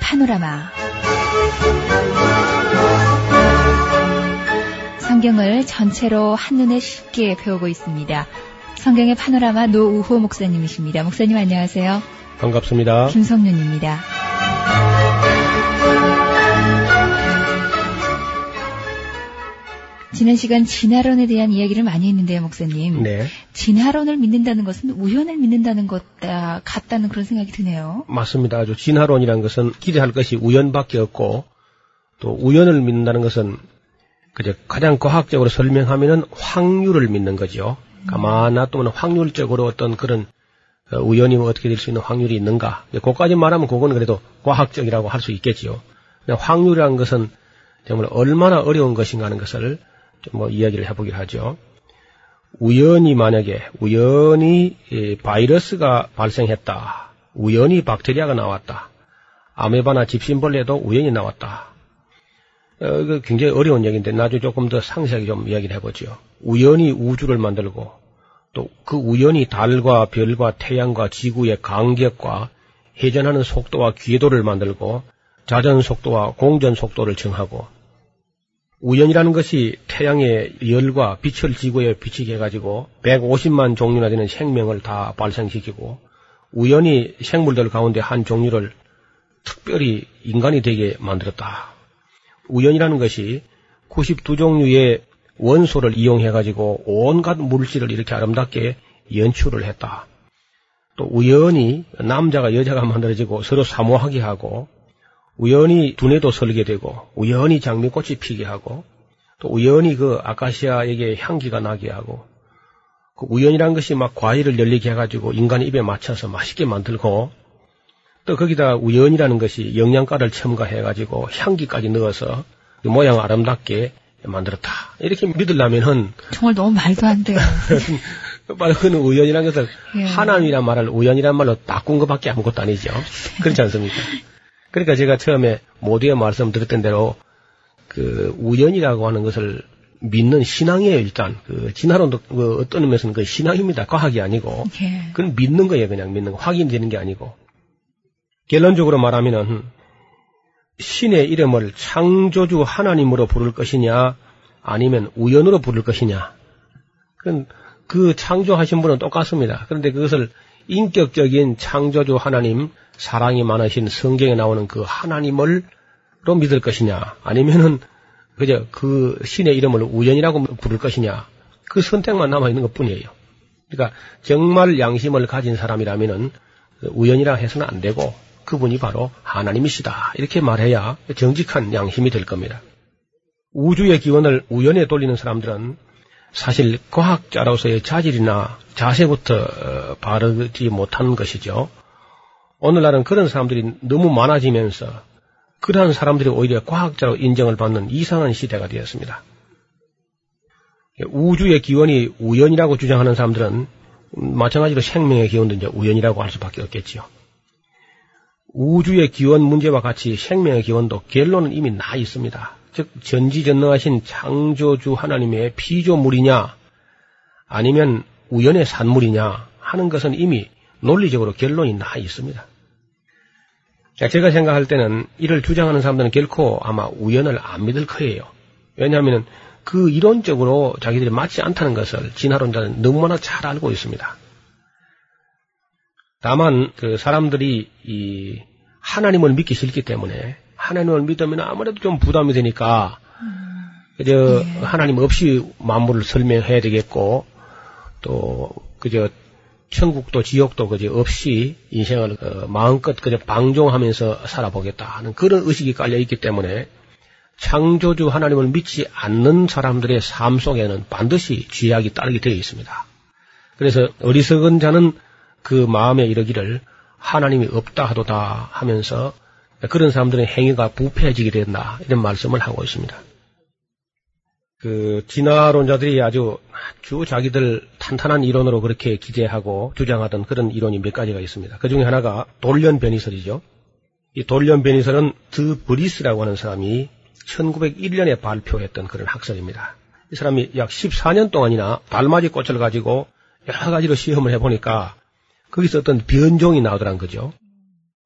파노라마. 성경을 전체로 한눈에 쉽게 배우고 있습니다. 성경의 파노라마 노우호 목사님이십니다. 목사님 안녕하세요. 반갑습니다. 김성윤입니다. 지난 시간 진화론에 대한 이야기를 많이 했는데요, 목사님. 네. 진화론을 믿는다는 것은 우연을 믿는다는 것 같다는 그런 생각이 드네요. 맞습니다. 아주 진화론이라는 것은 기대할 것이 우연밖에 없고 또 우연을 믿는다는 것은 그저 가장 과학적으로 설명하면은 확률을 믿는 거죠. 가만 놔두면 확률적으로 어떤 그런 어, 우연이 어떻게 될 수 있는 확률이 있는가. 그까지 말하면 그거는 그래도 과학적이라고 할 수 있겠지요. 확률이라는 것은 정말 얼마나 어려운 것인가 하는 것을 뭐 이야기를 해보기로 하죠. 우연히 만약에 우연히 바이러스가 발생했다. 우연히 박테리아가 나왔다. 아메바나 집신벌레도 우연히 나왔다. 어, 그 굉장히 어려운 얘기인데 나중에 조금 더 상세하게 좀 이야기를 해보죠. 우연히 우주를 만들고 또 그 우연히 달과 별과 태양과 지구의 간격과 회전하는 속도와 궤도를 만들고 자전 속도와 공전 속도를 정하고 우연이라는 것이 태양의 열과 빛을 지구에 비치게 해가지고 150만 종류나 되는 생명을 다 발생시키고 우연히 생물들 가운데 한 종류를 특별히 인간이 되게 만들었다. 우연이라는 것이 92종류의 원소를 이용해가지고 온갖 물질을 이렇게 아름답게 연출을 했다. 또 우연히 남자가 여자가 만들어지고 서로 사모하게 하고 우연히 두뇌도 설게 되고 우연히 장미꽃이 피게 하고 또 우연히 그 아카시아에게 향기가 나게 하고 그 우연이라는 것이 막 과일을 열리게 해가지고 인간 입에 맞춰서 맛있게 만들고 또 거기다 우연이라는 것이 영양가를 첨가해가지고 향기까지 넣어서 그 모양 아름답게 만들었다. 이렇게 믿으려면은 정말 너무 말도 안 돼요. 바로 그는 우연이라는 것을 예. 하나님이란 말을 우연이란 말로 바꾼 것밖에 아무것도 아니죠. 그렇지 않습니까? 그러니까 제가 처음에 모두의 말씀 드렸던 대로 그 우연이라고 하는 것을 믿는 신앙이에요, 일단. 그, 진화론도 그 어떤 의미에서는 그 신앙입니다. 과학이 아니고. 예. 그건 믿는 거예요, 그냥 믿는 거. 확인되는 게 아니고. 결론적으로 말하면은 신의 이름을 창조주 하나님으로 부를 것이냐, 아니면 우연으로 부를 것이냐. 그건 그 창조하신 분은 똑같습니다. 그런데 그것을 인격적인 창조주 하나님, 사랑이 많으신 성경에 나오는 그 하나님을 로 믿을 것이냐, 아니면은 그저 그 신의 이름을 우연이라고 부를 것이냐, 그 선택만 남아 있는 것 뿐이에요. 그러니까 정말 양심을 가진 사람이라면은 우연이라 해서는 안 되고 그분이 바로 하나님이시다. 이렇게 말해야 정직한 양심이 될 겁니다. 우주의 기원을 우연에 돌리는 사람들은 사실 과학자로서의 자질이나 자세부터 어, 바르지 못하는 것이죠. 오늘날은 그런 사람들이 너무 많아지면서 그러한 사람들이 오히려 과학자로 인정을 받는 이상한 시대가 되었습니다. 우주의 기원이 우연이라고 주장하는 사람들은 마찬가지로 생명의 기원도 이제 우연이라고 할 수밖에 없겠지요. 우주의 기원 문제와 같이 생명의 기원도 결론은 이미 나 있습니다. 즉 전지전능하신 창조주 하나님의 피조물이냐 아니면 우연의 산물이냐 하는 것은 이미 논리적으로 결론이 나 있습니다. 제가 생각할 때는 이를 주장하는 사람들은 결코 아마 우연을 안 믿을 거예요. 왜냐하면 그 이론적으로 자기들이 맞지 않다는 것을 진화론자는 너무나 잘 알고 있습니다. 다만 그 사람들이 이 하나님을 믿기 싫기 때문에 하나님을 믿으면 아무래도 좀 부담이 되니까 그저 네. 하나님 없이 만물을 설명해야 되겠고 또 그저 천국도 지옥도 그저 없이 인생을 어, 마음껏 그저 방종하면서 살아보겠다 하는 그런 의식이 깔려 있기 때문에 창조주 하나님을 믿지 않는 사람들의 삶 속에는 반드시 죄악이 따르게 되어 있습니다. 그래서 어리석은 자는 그 마음에 이르기를 하나님이 없다 하도다 하면서 그런 사람들의 행위가 부패해지게 된다 이런 말씀을 하고 있습니다. 그 진화론자들이 아주 아주 자기들 탄탄한 이론으로 그렇게 기재하고 주장하던 그런 이론이 몇 가지가 있습니다. 그 중에 하나가 돌연 변이설이죠. 이 돌연 변이설은 드 브리스라고 하는 사람이 1901년에 발표했던 그런 학설입니다. 이 사람이 약 14년 동안이나 달맞이 꽃을 가지고 여러 가지로 시험을 해보니까 거기서 어떤 변종이 나오더란 거죠.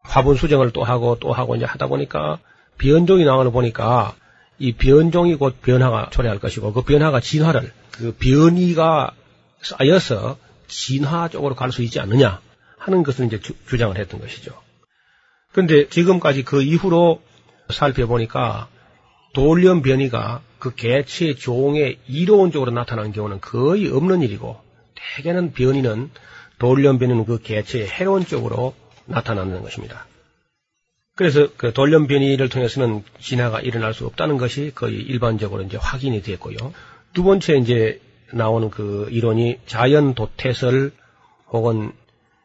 화분 수정을 또 하고 또 하고 이제 하다 보니까 변종이 나오는 보니까 이 변종이 곧 변화가 초래할 것이고 그 변화가 진화를 그 변이가 쌓여서 진화 쪽으로 갈 수 있지 않느냐 하는 것을 이제 주, 장을 했던 것이죠. 그런데 지금까지 그 이후로 살펴보니까 돌연 변이가 그 개체의 종에 이론적으로 나타나는 경우는 거의 없는 일이고 대개는 변이는 돌연 변이는 그 개체의 해론적으로 나타나는 것입니다. 그래서 그 돌연 변이를 통해서는 진화가 일어날 수 없다는 것이 거의 일반적으로 이제 확인이 됐고요. 두 번째 이제 나오는 그 이론이 자연 도태설 혹은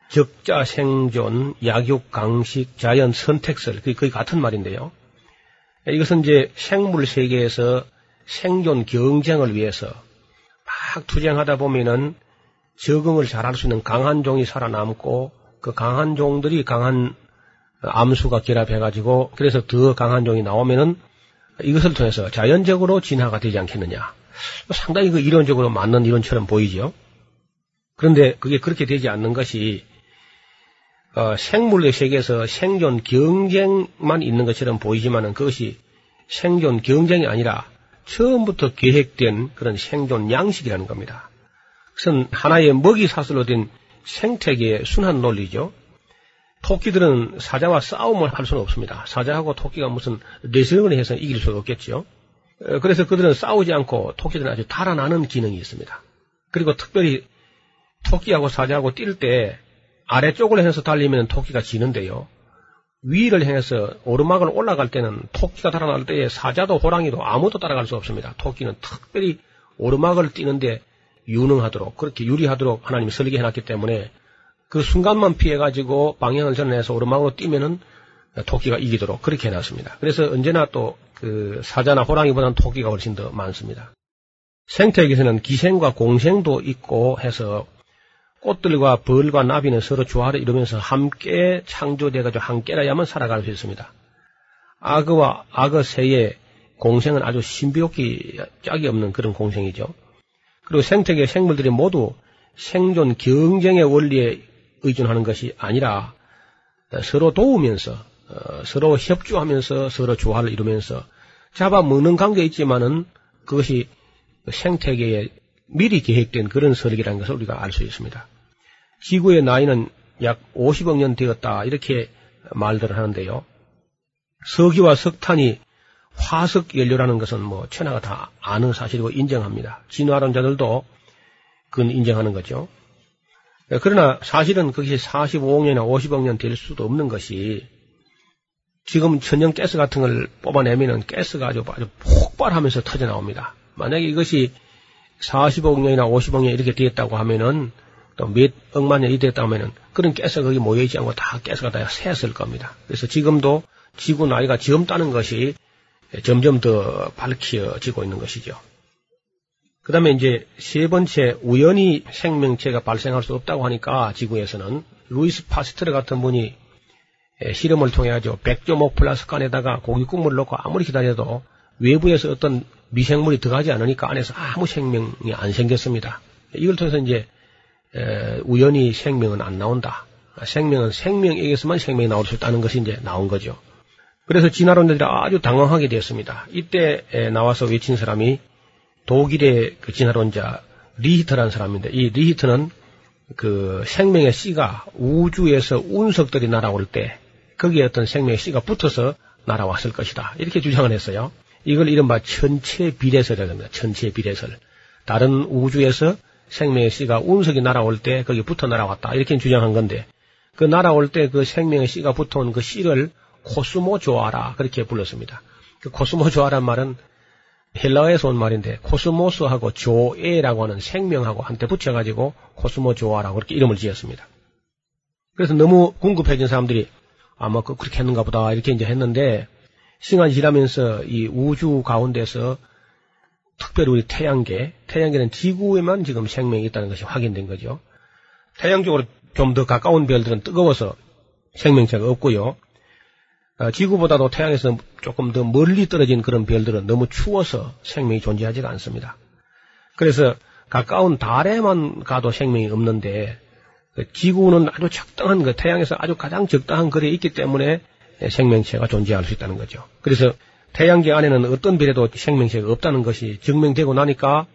적자 생존, 약육 강식, 자연 선택설, 그게 거의 같은 말인데요. 이것은 이제 생물 세계에서 생존 경쟁을 위해서 막 투쟁하다 보면은 적응을 잘할 수 있는 강한 종이 살아남고 그 강한 종들이 강한 암수가 결합해가지고 그래서 더 강한 종이 나오면은 이것을 통해서 자연적으로 진화가 되지 않겠느냐. 상당히 그 이론적으로 맞는 이론처럼 보이죠. 그런데 그게 그렇게 되지 않는 것이 어, 생물의 세계에서 생존 경쟁만 있는 것처럼 보이지만은 그것이 생존 경쟁이 아니라 처음부터 계획된 그런 생존 양식이라는 겁니다. 그것은 하나의 먹이 사슬로 된 생태계의 순환 논리죠. 토끼들은 사자와 싸움을 할 수는 없습니다. 사자하고 토끼가 무슨 레슬링을 해서 이길 수가 없겠죠. 어, 그래서 그들은 싸우지 않고 토끼들은 아주 달아나는 기능이 있습니다. 그리고 특별히 토끼하고 사자하고 뛸 때 아래쪽을 향해서 달리면 토끼가 지는데요. 위를 향해서 오르막을 올라갈 때는 토끼가 달아날 때에 사자도 호랑이도 아무도 따라갈 수 없습니다. 토끼는 특별히 오르막을 뛰는데 유능하도록 그렇게 유리하도록 하나님이 설계해 놨기 때문에 그 순간만 피해 가지고 방향을 전환해서 오르막으로 뛰면은 토끼가 이기도록 그렇게 해놨습니다. 그래서 언제나 또 그 사자나 호랑이보다는 토끼가 훨씬 더 많습니다. 생태계에서는 기생과 공생도 있고 해서 꽃들과 벌과 나비는 서로 조화를 이루면서 함께 창조돼가지고 함께라야만 살아갈 수 있습니다. 악어와 악어 새의 공생은 아주 신비롭기 짝이 없는 그런 공생이죠. 그리고 생태계 생물들이 모두 생존 경쟁의 원리에 의존하는 것이 아니라 서로 도우면서 어, 서로 협조하면서 서로 조화를 이루면서 잡아먹는 관계 있지만은 그것이 생태계에 미리 계획된 그런 설계라는 것을 우리가 알 수 있습니다. 지구의 나이는 약 50억 년 되었다 이렇게 말들을 하는데요. 석유와 석탄이 화석 연료라는 것은 뭐 천하가 다 아는 사실이고 인정합니다. 진화론자들도 그건 인정하는 거죠. 그러나 사실은 그것이 45억 년이나 50억 년 될 수도 없는 것이 지금 천연 가스 같은 걸 뽑아내면은 가스가 아주, 아주 폭발하면서 터져 나옵니다. 만약에 이것이 40억 년이나 50억 년 이렇게 되었다고 하면은 또 몇 억만 년이 됐다 하면은 그런 가스가 거기 모여있지 않고 다 가스가 다 새었을 겁니다. 그래서 지금도 지구 나이가 젊다는 것이 점점 더 밝혀지고 있는 것이죠. 그 다음에 이제 세 번째 우연히 생명체가 발생할 수 없다고 하니까 지구에서는 루이스 파스트르 같은 분이 실험을 통해 가지고 백조목 플라스크 안에다가 고기 국물을 넣고 아무리 기다려도 외부에서 어떤 미생물이 들어가지 않으니까 안에서 아무 생명이 안 생겼습니다. 이걸 통해서 이제 우연히 생명은 안 나온다. 생명은 생명에게서만 생명이 나올 수 있다는 것이 이제 나온 거죠. 그래서 진화론자들이 아주 당황하게 되었습니다. 이때 나와서 외친 사람이 독일의 그 진화론자 리히트라는 사람인데 이 리히트는 그 생명의 씨가 우주에서 운석들이 날아올 때 거기에 어떤 생명의 씨가 붙어서 날아왔을 것이다. 이렇게 주장을 했어요. 이걸 이른바 천체 비래설이라고 합니다. 천체 비래설. 다른 우주에서 생명의 씨가 운석이 날아올 때 거기 붙어 날아왔다. 이렇게 주장한 건데 그 날아올 때 그 생명의 씨가 붙어온 그 씨를 cosmozoa라 그렇게 불렀습니다. 그 cosmozoa란 말은 헬라어에서 온 말인데 코스모스하고 조에라고 하는 생명하고 한테 붙여가지고 코스모 조아라고 그렇게 이름을 지었습니다. 그래서 너무 궁급해진 사람들이 아마 그 그렇게 했는가 보다 이렇게 이제 했는데 시간이 지나면서 이 우주 가운데서 특별히 우리 태양계, 태양계는 지구에만 지금 생명이 있다는 것이 확인된 거죠. 태양 쪽으로 좀 더 가까운 별들은 뜨거워서 생명체가 없고요. 어, 지구보다도 태양에서 조금 더 멀리 떨어진 그런 별들은 너무 추워서 생명이 존재하지가 않습니다. 그래서 가까운 달에만 가도 생명이 없는데 그 지구는 아주 적당한 그 태양에서 아주 가장 적당한 거리에 있기 때문에 생명체가 존재할 수 있다는 거죠. 그래서 태양계 안에는 어떤 별에도 생명체가 없다는 것이 증명되고 나니까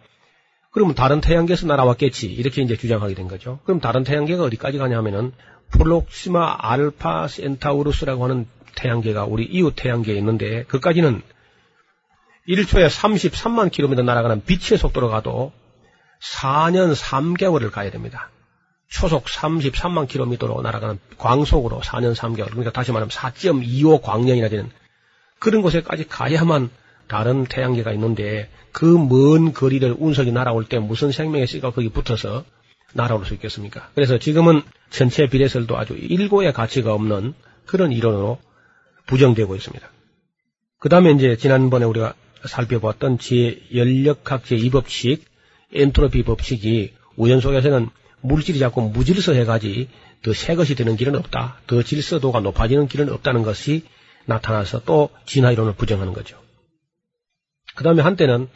그러면 다른 태양계에서 날아왔겠지 이렇게 이제 주장하게 된 거죠. 그럼 다른 태양계가 어디까지 가냐면은 프록시마 알파 센타우루스라고 하는 태양계가 우리 이웃 태양계에 있는데 그까지는 1초에 33만 킬로미터 날아가는 빛의 속도로 가도 4년 3개월을 가야 됩니다. 초속 33만 킬로미터로 날아가는 광속으로 4년 3개월. 그러니까 다시 말하면 4.25 광년이나 되는 그런 곳에까지 가야만 다른 태양계가 있는데 그 먼 거리를 운석이 날아올 때 무슨 생명의 씨가 거기 붙어서 날아올 수 있겠습니까? 그래서 지금은 전체 비례설도 아주 일고의 가치가 없는 그런 이론으로 부정되고 있습니다. 그 다음에 이제 지난번에 우리가 살펴봤던 제 연력학 제2법칙, 엔트로피 법칙이 우연 속에서는 물질이 자꾸 무질서해가지 더 새 것이 되는 길은 없다. 더 질서도가 높아지는 길은 없다는 것이 나타나서 또 진화 이론을 부정하는 거죠. 그 다음에 한때는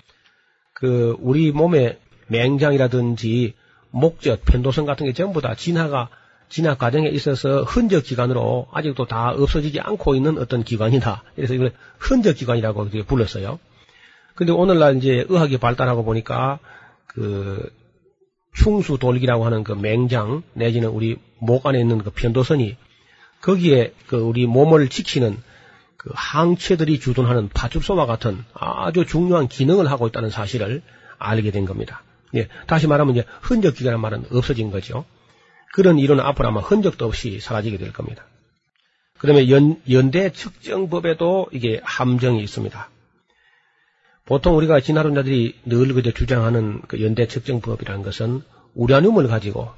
그 우리 몸의 맹장이라든지 목젖, 편도선 같은 게 전부 다 진화가 진화 과정에 있어서 흔적 기관으로 아직도 다 없어지지 않고 있는 어떤 기관이다. 그래서 이걸 흔적 기관이라고 불렀어요. 근데 오늘날 이제 의학이 발달하고 보니까 그 충수 돌기라고 하는 그 맹장 내지는 우리 목 안에 있는 그 편도선이 거기에 그 우리 몸을 지키는 그 항체들이 주둔하는 파출소와 같은 아주 중요한 기능을 하고 있다는 사실을 알게 된 겁니다. 예, 다시 말하면 이제 흔적 기관이라는 말은 없어진 거죠. 그런 이론은 앞으로 아마 흔적도 없이 사라지게 될 겁니다. 그러면 연, 연대 측정법에도 이게 함정이 있습니다. 보통 우리가 진화론자들이 늘 그저 주장하는 그 연대 측정법이라는 것은 우라늄을 가지고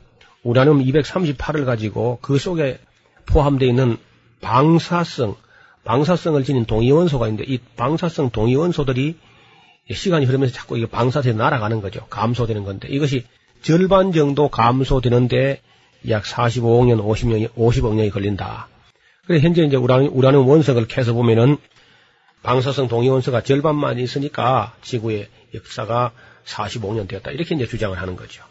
우라늄 238을 가지고 그 속에 포함되어 있는 방사성, 방사성을 지닌 동위원소가 있는데 이 방사성 동위원소들이 시간이 흐르면서 자꾸 이게 방사돼 날아가는 거죠. 감소되는 건데 이것이 절반 정도 감소되는데 약 45억 년, 50년, 50억 년이 걸린다. 그래 현재 이제 우라늄, 우라늄 원석을 캐서 보면은 방사성 동위 원소가 절반만 있으니까 지구의 역사가 45년 되었다. 이렇게 이제 주장을 하는 거죠.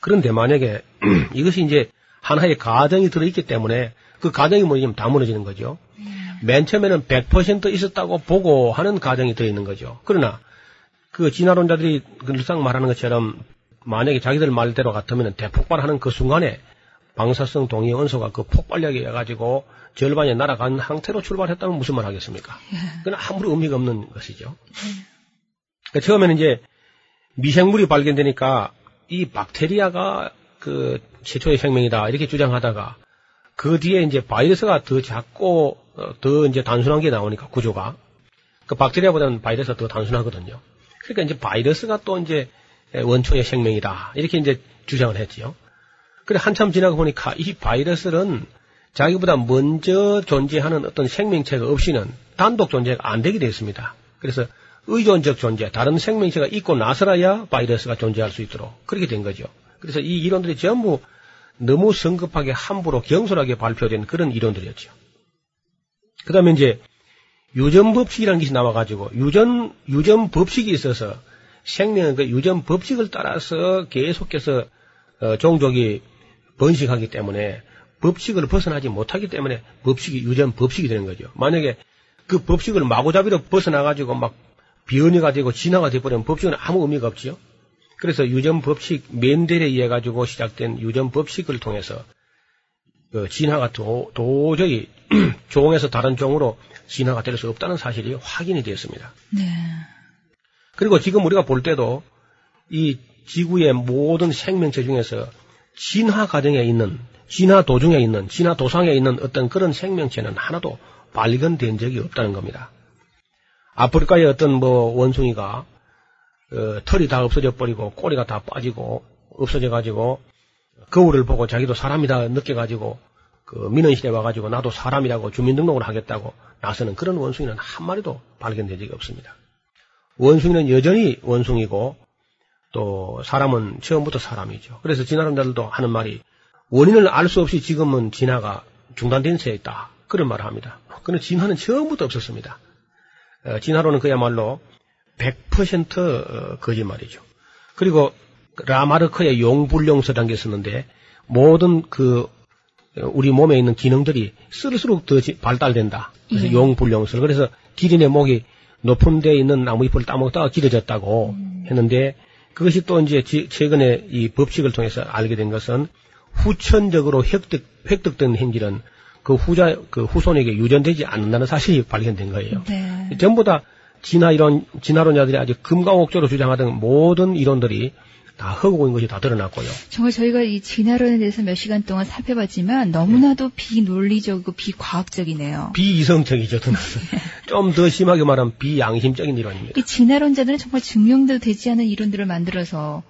그런데 만약에 이것이 이제 하나의 가정이 들어있기 때문에 그 가정이 뭐냐면 다 무너지는 거죠. 맨 처음에는 100% 있었다고 보고 하는 가정이 들어있는 거죠. 그러나 그 진화론자들이 늘상 말하는 것처럼 만약에 자기들 말대로 같으면 대폭발하는 그 순간에 방사성 동위 원소가 그 폭발력이 해가지고 절반이 날아간 상태로 출발했다면 무슨 말 하겠습니까? 그건 아무리 의미가 없는 것이죠. 그러니까 처음에는 이제 미생물이 발견되니까 이 박테리아가 그 최초의 생명이다 이렇게 주장하다가 그 뒤에 이제 바이러스가 더 작고 어, 더 이제 단순한 게 나오니까 구조가 그 박테리아보다는 바이러스가 더 단순하거든요. 그러니까 이제 바이러스가 또 이제 원초의 생명이다 이렇게 이제 주장을 했지요. 그래 한참 지나고 보니까 이 바이러스는 자기보다 먼저 존재하는 어떤 생명체가 없이는 단독 존재가 안 되게 되어 있습니다. 그래서 의존적 존재, 다른 생명체가 있고 나서라야 바이러스가 존재할 수 있도록 그렇게 된 거죠. 그래서 이 이론들이 전부 너무 성급하게 함부로 경솔하게 발표된 그런 이론들이었죠. 그 다음에 이제 유전 법칙이라는 것이 나와가지고 유전, 유전 법칙이 있어서 생명은 그 유전 법칙을 따라서 계속해서 어, 종족이 번식하기 때문에 법칙을 벗어나지 못하기 때문에 법칙이 유전 법칙이 되는 거죠. 만약에 그 법칙을 마구잡이로 벗어나가지고 막 변이가 되고 진화가 돼버리면 법칙은 아무 의미가 없지요. 그래서 유전 법칙 맨델에 의해 가지고 시작된 유전 법칙을 통해서 그 진화가 도, 도저히 종에서 다른 종으로 진화가 될 수 없다는 사실이 확인이 되었습니다. 네. 그리고 지금 우리가 볼 때도 이 지구의 모든 생명체 중에서 진화 과정에 있는 진화 도중에 있는 진화 도상에 있는 어떤 그런 생명체는 하나도 발견된 적이 없다는 겁니다. 아프리카의 어떤 뭐 원숭이가 어, 털이 다 없어져 버리고 꼬리가 다 빠지고 없어져 가지고 거울을 보고 자기도 사람이다 느껴 가지고 그 민원실에 와가지고 나도 사람이라고 주민등록을 하겠다고 나서는 그런 원숭이는 한 마리도 발견된 적이 없습니다. 원숭이는 여전히 원숭이고 또 사람은 처음부터 사람이죠. 그래서 진화론자들도 하는 말이 원인을 알 수 없이 지금은 진화가 중단된 채 있다. 그런 말을 합니다. 그런 진화는 처음부터 없었습니다. 어, 진화론은 그야말로 100% 어, 거짓말이죠. 그리고 라마르크의 용불용서라는 게 있었는데 모든 그 우리 몸에 있는 기능들이 쓸수록 더 발달된다. 그래서 예. 용불용설. 그래서 기린의 목이 높은 데에 있는 나무 잎을 따먹다가 길어졌다고 음. 했는데 그것이 또 이제 최근에 이 법칙을 통해서 알게 된 것은 후천적으로 획득, 획득된 행질은 그 후자, 그 후손에게 유전되지 않는다는 사실이 발견된 거예요. 네. 전부 다 진화 이론, 진화론자들이 아주 금강옥조로 주장하던 모든 이론들이 다 허구인 것이 다 드러났고요. 정말 저희가 이 진화론에 대해서 몇 시간 동안 살펴봤지만 너무나도 네. 비논리적이고 비과학적이네요. 비이성적이죠. 네. 좀더 심하게 말하면 비양심적인 이론입니다. 이 진화론자들은 정말 증명도 되지 않은 이론들을 만들어서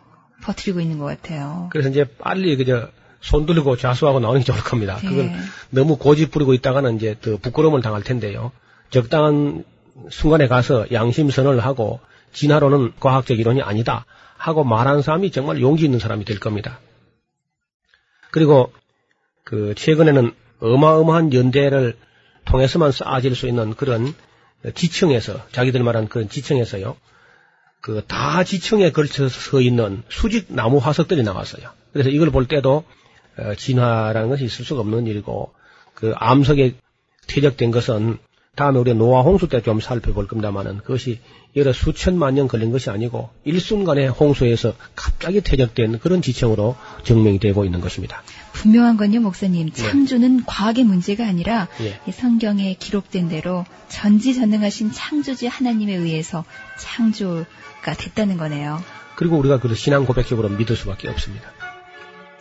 퍼뜨리고 있는 것 같아요. 그래서 이제 빨리 그저 손 들고 자수하고 나오는 게 좋을 겁니다. 네. 그건 너무 고집 부리고 있다가는 이제 더 부끄러움을 당할 텐데요. 적당한 순간에 가서 양심선언을 하고 진화론은 과학적 이론이 아니다. 하고 말하는 사람이 정말 용기 있는 사람이 될 겁니다. 그리고 그 최근에는 어마어마한 연대를 통해서만 쌓아질 수 있는 그런 지층에서 자기들 말한 그런 지층에서요. 그 다 지층에 걸쳐서 서 있는 수직 나무 화석들이 나왔어요. 그래서 이걸 볼 때도 어, 진화라는 것이 있을 수가 없는 일이고 그 암석에 퇴적된 것은 다음에 우리 노아 홍수 때 좀 살펴볼 겁니다만은 그것이 여러 수천만 년 걸린 것이 아니고 일순간에 홍수에서 갑자기 퇴적된 그런 지층으로 증명이 되고 있는 것입니다. 분명한 건요, 목사님. 네. 창조는 네. 과학의 문제가 아니라 네. 성경에 기록된 대로 전지전능하신 창조주 하나님에 의해서 창조가 됐다는 거네요. 그리고 우리가 그 신앙 고백적으로 믿을 수밖에 없습니다.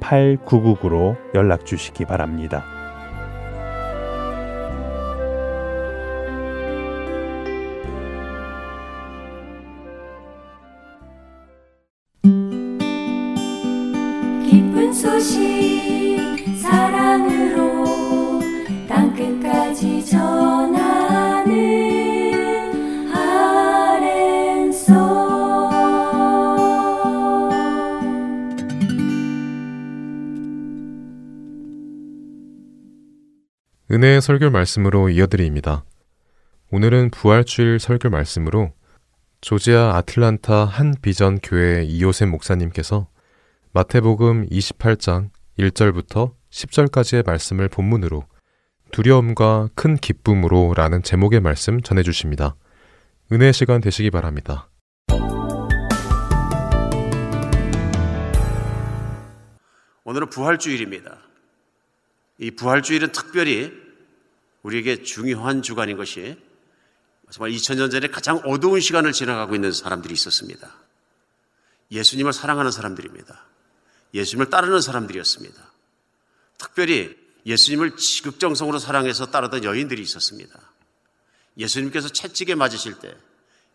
602-866-8999로 연락 주시기 바랍니다. 은혜의 설교 말씀으로 이어드립니다. 오늘은 부활주일 설교 말씀으로 조지아 아틀란타 한 비전 교회 이호셉 목사님께서 마태복음 28장 1절부터 10절까지의 말씀을 본문으로 두려움과 큰 기쁨으로 라는 제목의 말씀 전해 주십니다. 은혜 시간 되시기 바랍니다. 오늘은 부활주일입니다. 이 부활주일은 특별히 우리에게 중요한 주간인 것이 정말 2000년 전에 가장 어두운 시간을 지나가고 있는 사람들이 있었습니다. 예수님을 사랑하는 사람들입니다. 예수님을 따르는 사람들이었습니다. 특별히 예수님을 지극정성으로 사랑해서 따르던 여인들이 있었습니다. 예수님께서 채찍에 맞으실 때,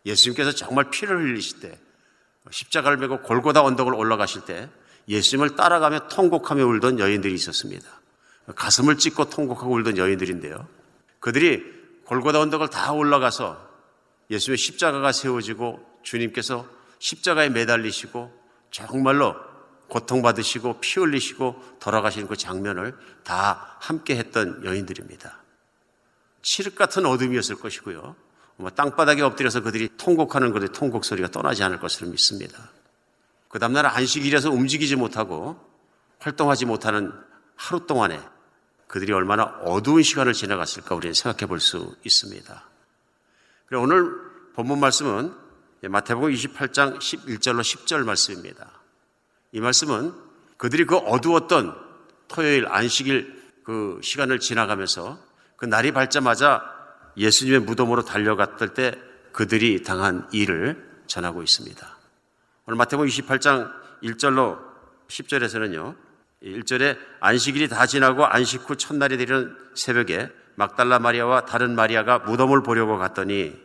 예수님께서 정말 피를 흘리실 때, 십자가를 메고 골고다 언덕을 올라가실 때, 예수님을 따라가며 통곡하며 울던 여인들이 있었습니다. 가슴을 찢고 통곡하고 울던 여인들인데요. 그들이 골고다 언덕을 다 올라가서 예수의 십자가가 세워지고 주님께서 십자가에 매달리시고 정말로 고통받으시고 피 흘리시고 돌아가시는 그 장면을 다 함께 했던 여인들입니다. 칠흑 같은 어둠이었을 것이고요. 땅바닥에 엎드려서 그들이 통곡하는 그들의 통곡 소리가 떠나지 않을 것을 믿습니다. 그 다음날 안식일에서 움직이지 못하고 활동하지 못하는 하루 동안에 그들이 얼마나 어두운 시간을 지나갔을까 우리는 생각해 볼 수 있습니다. 오늘 본문 말씀은 마태복음 28장 11절로 10절 말씀입니다. 이 말씀은 그들이 그 어두웠던 토요일 안식일 그 시간을 지나가면서 그 날이 밝자마자 예수님의 무덤으로 달려갔을 때 그들이 당한 일을 전하고 있습니다. 오늘 마태복음 28장 1절로 10절에서는요. 1절에 안식일이 다 지나고 안식 후 첫날이 되는 새벽에 막달라 마리아와 다른 마리아가 무덤을 보려고 갔더니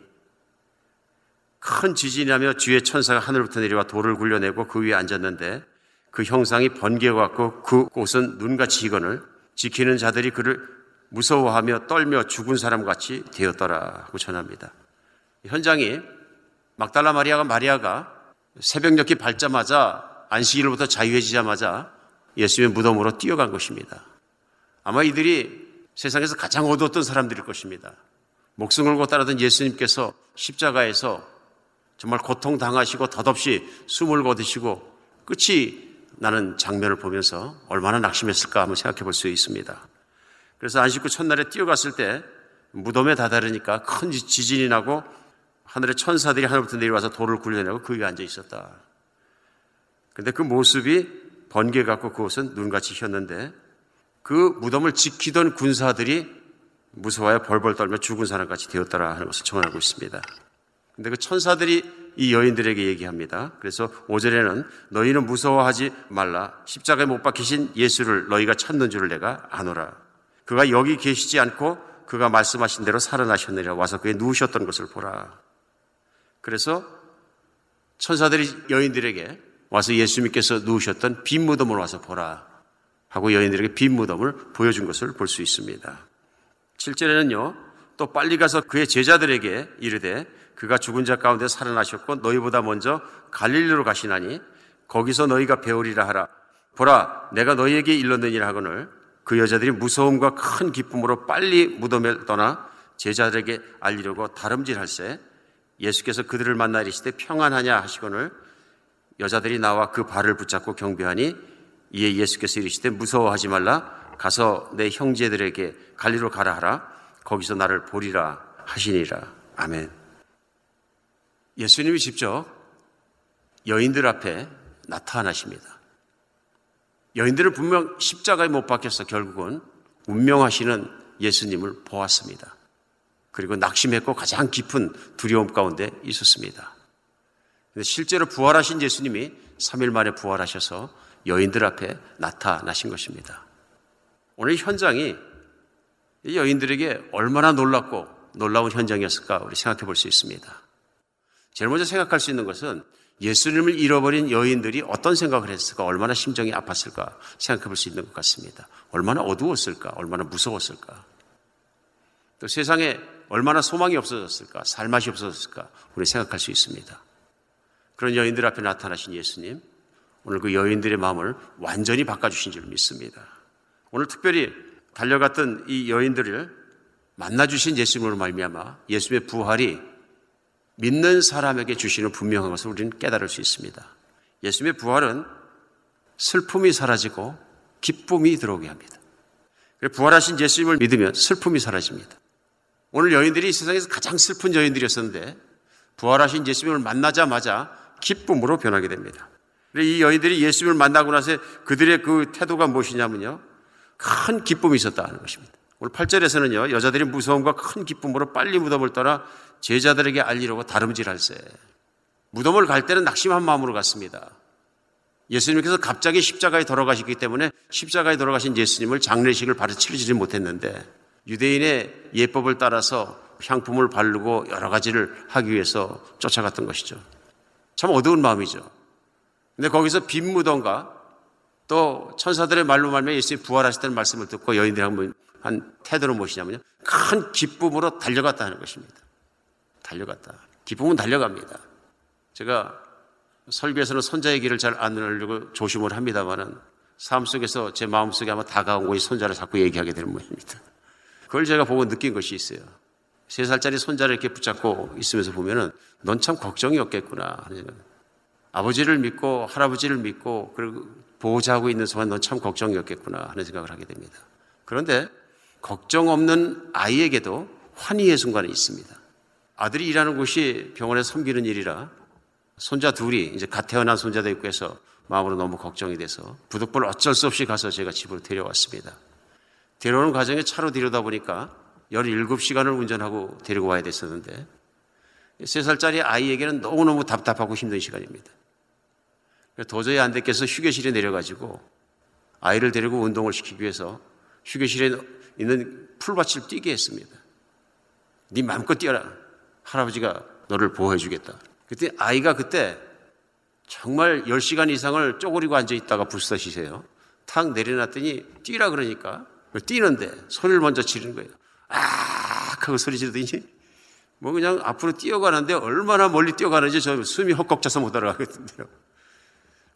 큰 지진이 나며 주의 천사가 하늘부터 내려와 돌을 굴려내고 그 위에 앉았는데 그 형상이 번개같고 그곳은 눈같이 이거늘 지키는 자들이 그를 무서워하며 떨며 죽은 사람같이 되었더라 하고 전합니다. 현장이 막달라 마리아가 마리아가 새벽녘이 밝자마자 안식일로부터 자유해지자마자 예수님의 무덤으로 뛰어간 것입니다. 아마 이들이 세상에서 가장 어두웠던 사람들일 것입니다. 목숨 걸고 따르던 예수님께서 십자가에서 정말 고통 당하시고 덧없이 숨을 거두시고 끝이 나는 장면을 보면서 얼마나 낙심했을까 한번 생각해 볼 수 있습니다. 그래서 안식 후 첫날에 뛰어갔을 때 무덤에 다다르니까 큰 지진이 나고 하늘의 천사들이 하늘부터 내려와서 돌을 굴려내고 그 위에 앉아 있었다. 근데 그 모습이 번개 같고 그곳은 눈같이 휘었는데 그 무덤을 지키던 군사들이 무서워야 벌벌 떨며 죽은 사람같이 되었더라 하는 것을 청하고 있습니다. 근데 그 천사들이 이 여인들에게 얘기합니다. 그래서 5절에는 너희는 무서워하지 말라. 십자가에 못 박히신 예수를 너희가 찾는 줄을 내가 아노라. 그가 여기 계시지 않고 그가 말씀하신 대로 살아나셨느니라 와서 그에 누우셨던 것을 보라. 그래서 천사들이 여인들에게 와서 예수님께서 누우셨던 빈 무덤을 와서 보라 하고 여인들에게 빈 무덤을 보여준 것을 볼 수 있습니다. 7절에는요, 또 빨리 가서 그의 제자들에게 이르되 그가 죽은 자 가운데 살아나셨고 너희보다 먼저 갈릴리로 가시나니 거기서 너희가 배우리라 하라. 보라, 내가 너희에게 일렀느니라 하거늘 그 여자들이 무서움과 큰 기쁨으로 빨리 무덤에 떠나 제자들에게 알리려고 다름질할세 예수께서 그들을 만나 이르시되 평안하냐 하시거늘 여자들이 나와 그 발을 붙잡고 경배하니 이에 예수께서 이르시되 무서워하지 말라 가서 내 형제들에게 갈리로 가라 하라 거기서 나를 보리라 하시니라 아멘. 예수님이 직접 여인들 앞에 나타나십니다. 여인들은 분명 십자가에 못 박혀서 결국은 운명하시는 예수님을 보았습니다. 그리고 낙심했고 가장 깊은 두려움 가운데 있었습니다. 실제로 부활하신 예수님이 3일 만에 부활하셔서 여인들 앞에 나타나신 것입니다. 오늘 현장이 여인들에게 얼마나 놀랍고 놀라운 현장이었을까 우리 생각해 볼 수 있습니다. 제일 먼저 생각할 수 있는 것은 예수님을 잃어버린 여인들이 어떤 생각을 했을까, 얼마나 심정이 아팠을까 생각해 볼 수 있는 것 같습니다. 얼마나 어두웠을까, 얼마나 무서웠을까. 또 세상에 얼마나 소망이 없어졌을까, 살맛이 없어졌을까, 우리 생각할 수 있습니다. 그런 여인들 앞에 나타나신 예수님, 오늘 그 여인들의 마음을 완전히 바꿔주신 줄 믿습니다. 오늘 특별히 달려갔던 이 여인들을 만나주신 예수님으로 말미암아 예수님의 부활이 믿는 사람에게 주시는 분명한 것을 우리는 깨달을 수 있습니다. 예수님의 부활은 슬픔이 사라지고 기쁨이 들어오게 합니다. 부활하신 예수님을 믿으면 슬픔이 사라집니다. 오늘 여인들이 세상에서 가장 슬픈 여인들이었었는데 부활하신 예수님을 만나자마자 기쁨으로 변하게 됩니다. 이 여인들이 예수님을 만나고 나서 그들의 그 태도가 무엇이냐면요. 큰 기쁨이 있었다는 것입니다. 오늘 8절에서는요, 여자들이 무서움과 큰 기쁨으로 빨리 무덤을 떠나 제자들에게 알리려고 다름질할세. 무덤을 갈 때는 낙심한 마음으로 갔습니다. 예수님께서 갑자기 십자가에 돌아가시기 때문에 십자가에 돌아가신 예수님을 장례식을 바로 치르지 못했는데 유대인의 예법을 따라서 향품을 바르고 여러 가지를 하기 위해서 쫓아갔던 것이죠. 참 어두운 마음이죠. 근데 거기서 빈 무덤과 또 천사들의 말로 말며 예수님이 부활하셨다는 말씀을 듣고 여인들이 한번 한 태도는 무엇이냐면요. 큰 기쁨으로 달려갔다 하는 것입니다. 달려갔다. 기쁨은 달려갑니다. 제가 설교에서는 손자 얘기를 잘안 하려고 조심을 합니다만은 삶 속에서 제 마음 속에 아마 다가온 것이 손자를 자꾸 얘기하게 되는 모양입니다. 그걸 제가 보고 느낀 것이 있어요. 세 살짜리 손자를 이렇게 붙잡고 있으면서 보면은 넌 참 걱정이 없겠구나. 아버지를 믿고 할아버지를 믿고 그리고 보호자하고 있는 동안 넌참 걱정이 없겠구나 하는 생각을 하게 됩니다. 그런데 걱정 없는 아이에게도 환희의 순간이 있습니다. 아들이 일하는 곳이 병원에 섬기는 일이라 손자 둘이 이제 갓 태어난 손자도 있고 해서 마음으로 너무 걱정이 돼서 부득불 어쩔 수 없이 가서 제가 집으로 데려왔습니다. 데려오는 과정에 차로 데려다 보니까 17시간을 운전하고 데리고 와야 됐었는데 3살짜리 아이에게는 너무너무 답답하고 힘든 시간입니다. 도저히 안 됐겠어 휴게실에 내려가지고 아이를 데리고 운동을 시키기 위해서 휴게실에 있는 풀밭을 뛰게 했습니다. 네 마음껏 뛰어라. 할아버지가 너를 보호해 주겠다. 그때 아이가 그때 정말 10시간 이상을 쪼그리고 앉아 있다가 불사시세요. 탁 내려놨더니 뛰라 그러니까 뛰는데 소리를 먼저 지르는 거예요. 아! 하고 소리 지르더니 뭐 그냥 앞으로 뛰어가는데 얼마나 멀리 뛰어가는지 저 숨이 헛걱 차서 못 따라가겠던데요.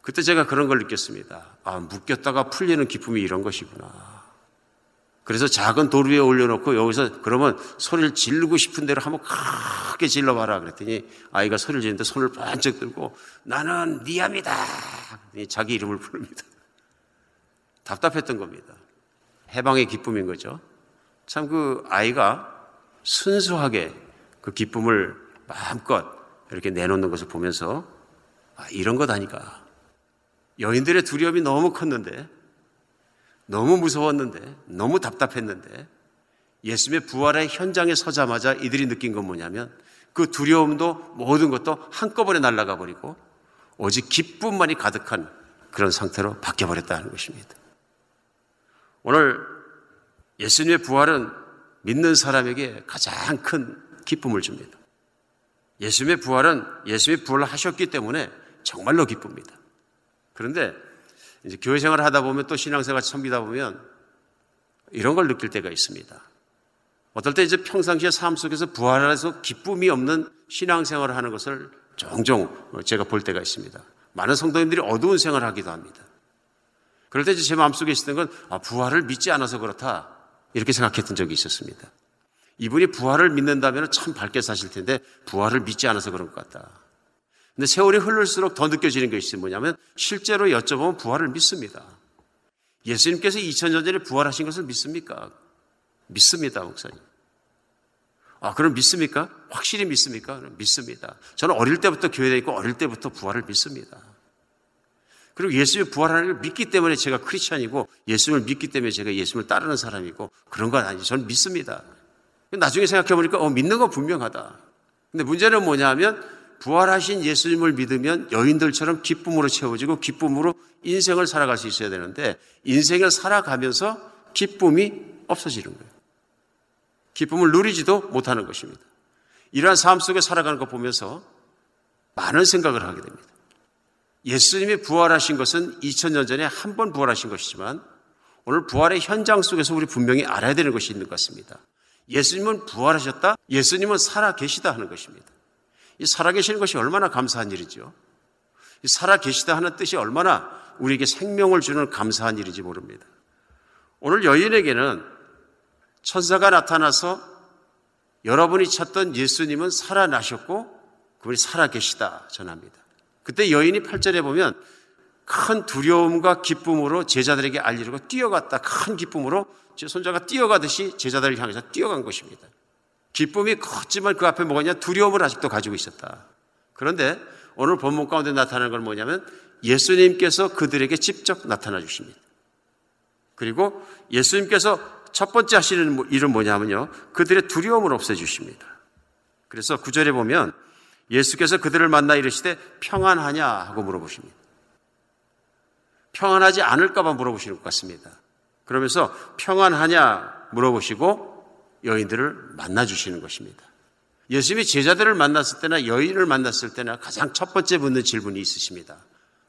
그때 제가 그런 걸 느꼈습니다. 아, 묶였다가 풀리는 기쁨이 이런 것이구나. 그래서 작은 돌 위에 올려놓고 여기서 그러면 소리를 지르고 싶은 대로 한번 크게 질러봐라. 그랬더니 아이가 소리를 지르는데 손을 반짝 들고 나는 니암이다. 자기 이름을 부릅니다. 답답했던 겁니다. 해방의 기쁨인 거죠. 참 그 아이가 순수하게 그 기쁨을 마음껏 이렇게 내놓는 것을 보면서 아, 이런 것 아니까. 여인들의 두려움이 너무 컸는데 너무 무서웠는데, 너무 답답했는데, 예수님의 부활의 현장에 서자마자 이들이 느낀 건 뭐냐면 그 두려움도 모든 것도 한꺼번에 날아가 버리고 오직 기쁨만이 가득한 그런 상태로 바뀌어버렸다는 것입니다. 오늘 예수님의 부활은 믿는 사람에게 가장 큰 기쁨을 줍니다. 예수님의 부활은 예수님이 부활을 하셨기 때문에 정말로 기쁩니다. 그런데 이제 교회 생활을 하다 보면 또 신앙생활 섬기다 보면 이런 걸 느낄 때가 있습니다. 어떨 때 이제 평상시의 삶 속에서 부활해서 기쁨이 없는 신앙생활을 하는 것을 종종 제가 볼 때가 있습니다. 많은 성도님들이 어두운 생활을 하기도 합니다. 그럴 때 제 마음속에 있었던 건 아, 부활을 믿지 않아서 그렇다 이렇게 생각했던 적이 있었습니다. 이분이 부활을 믿는다면 참 밝게 사실 텐데 부활을 믿지 않아서 그런 것 같다. 근데 세월이 흐를수록 더 느껴지는 것이 뭐냐면 실제로 여쭤보면 부활을 믿습니다. 예수님께서 2000년 전에 부활하신 것을 믿습니까? 믿습니다, 목사님. 아, 그럼 믿습니까? 확실히 믿습니까? 믿습니다. 저는 어릴 때부터 교회에 있고 어릴 때부터 부활을 믿습니다. 그리고 부활하는 걸 믿기 때문에 제가 크리스찬이고 예수님을 믿기 때문에 제가 예수님을 따르는 사람이고 그런 건 아니죠. 저는 믿습니다. 나중에 생각해 보니까 어, 믿는 건 분명하다. 근데 문제는 뭐냐면 부활하신 예수님을 믿으면 여인들처럼 기쁨으로 채워지고 기쁨으로 인생을 살아갈 수 있어야 되는데 인생을 살아가면서 기쁨이 없어지는 거예요. 기쁨을 누리지도 못하는 것입니다. 이러한 삶 속에 살아가는 것 보면서 많은 생각을 하게 됩니다. 예수님이 부활하신 것은 2000년 전에 한 번 부활하신 것이지만 오늘 부활의 현장 속에서 우리 분명히 알아야 되는 것이 있는 것 같습니다. 예수님은 부활하셨다? 예수님은 살아 계시다 하는 것입니다. 이 살아 계시는 것이 얼마나 감사한 일이죠. 이 살아 계시다 하는 뜻이 얼마나 우리에게 생명을 주는 감사한 일인지 모릅니다. 오늘 여인에게는 천사가 나타나서 여러분이 찾던 예수님은 살아나셨고 그분이 살아 계시다 전합니다. 그때 여인이 8절에 보면 큰 두려움과 기쁨으로 제자들에게 알리려고 뛰어갔다. 큰 기쁨으로 제 손자가 뛰어가듯이 제자들을 향해서 뛰어간 것입니다. 기쁨이 컸지만 그 앞에 뭐가 있냐? 두려움을 아직도 가지고 있었다. 그런데 오늘 본문 가운데 나타나는 건 뭐냐면 예수님께서 그들에게 직접 나타나 주십니다. 그리고 예수님께서 첫 번째 하시는 일은 뭐냐면요. 그들의 두려움을 없애주십니다. 그래서 구절에 보면 예수께서 그들을 만나 이르시되 평안하냐 하고 물어보십니다. 평안하지 않을까봐 물어보시는 것 같습니다. 그러면서 평안하냐 물어보시고 여인들을 만나 주시는 것입니다. 예수님이 제자들을 만났을 때나 여인을 만났을 때나 가장 첫 번째 묻는 질문이 있으십니다.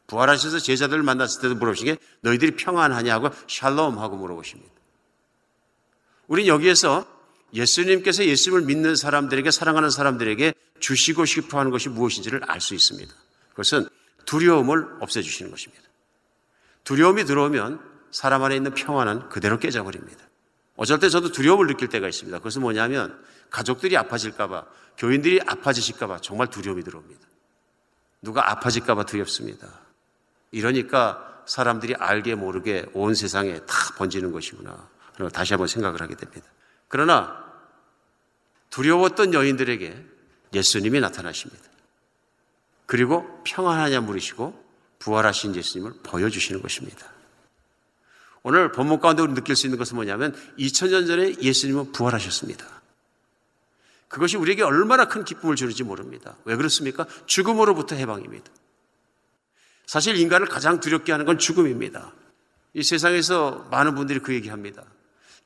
부활하셔서 제자들을 만났을 때도 물어보시게 너희들이 평안하냐고 샬롬 하고 물어보십니다. 우린 여기에서 예수님께서 예수님을 믿는 사람들에게 사랑하는 사람들에게 주시고 싶어 하는 것이 무엇인지를 알 수 있습니다. 그것은 두려움을 없애주시는 것입니다. 두려움이 들어오면 사람 안에 있는 평안은 그대로 깨져버립니다. 어쩔 때 저도 두려움을 느낄 때가 있습니다. 그것은 뭐냐면 가족들이 아파질까봐, 교인들이 아파지실까봐 정말 두려움이 들어옵니다. 누가 아파질까봐 두렵습니다. 이러니까 사람들이 알게 모르게 온 세상에 다 번지는 것이구나. 그리고 다시 한번 생각을 하게 됩니다. 그러나 두려웠던 여인들에게 예수님이 나타나십니다. 그리고 평안하냐 물으시고 부활하신 예수님을 보여주시는 것입니다. 오늘 본문 가운데 우리 느낄 수 있는 것은 뭐냐면 2000년 전에 예수님은 부활하셨습니다. 그것이 우리에게 얼마나 큰 기쁨을 주는지 모릅니다. 왜 그렇습니까? 죽음으로부터 해방입니다. 사실 인간을 가장 두렵게 하는 건 죽음입니다. 이 세상에서 많은 분들이 그 얘기합니다.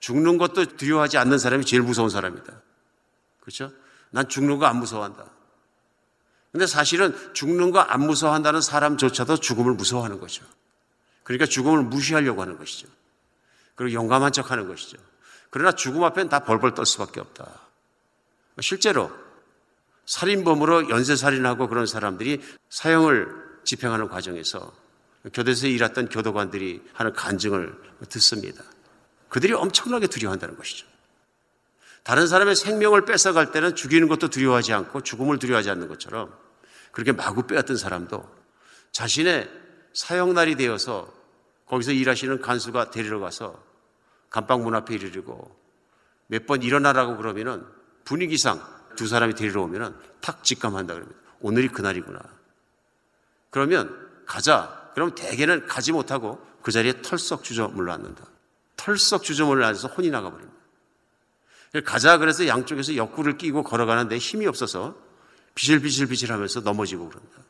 죽는 것도 두려워하지 않는 사람이 제일 무서운 사람이다. 그렇죠? 난 죽는 거 안 무서워한다. 근데 사실은 죽는 거 안 무서워한다는 사람조차도 죽음을 무서워하는 거죠. 그러니까 죽음을 무시하려고 하는 것이죠. 그리고 용감한 척 하는 것이죠. 그러나 죽음 앞엔 다 벌벌 떨 수밖에 없다. 실제로 살인범으로 연쇄살인하고 그런 사람들이 사형을 집행하는 과정에서 교대소에 일했던 교도관들이 하는 간증을 듣습니다. 그들이 엄청나게 두려워한다는 것이죠. 다른 사람의 생명을 뺏어갈 때는 죽이는 것도 두려워하지 않고 죽음을 두려워하지 않는 것처럼 그렇게 마구 빼앗던 사람도 자신의 사형날이 되어서 거기서 일하시는 간수가 데리러 가서 감방 문 앞에 이르고 몇 번 일어나라고 그러면은 분위기상 두 사람이 데리러 오면은 탁 직감한다 그러면 오늘이 그날이구나. 그러면 가자. 그럼 대개는 가지 못하고 그 자리에 털썩 주저 물러 앉는다. 털썩 주저문을 앉아서 혼이 나가버립니다. 가자 그래서 양쪽에서 옆구를 끼고 걸어가는데 힘이 없어서 비실비실비실 하면서 넘어지고 그런다.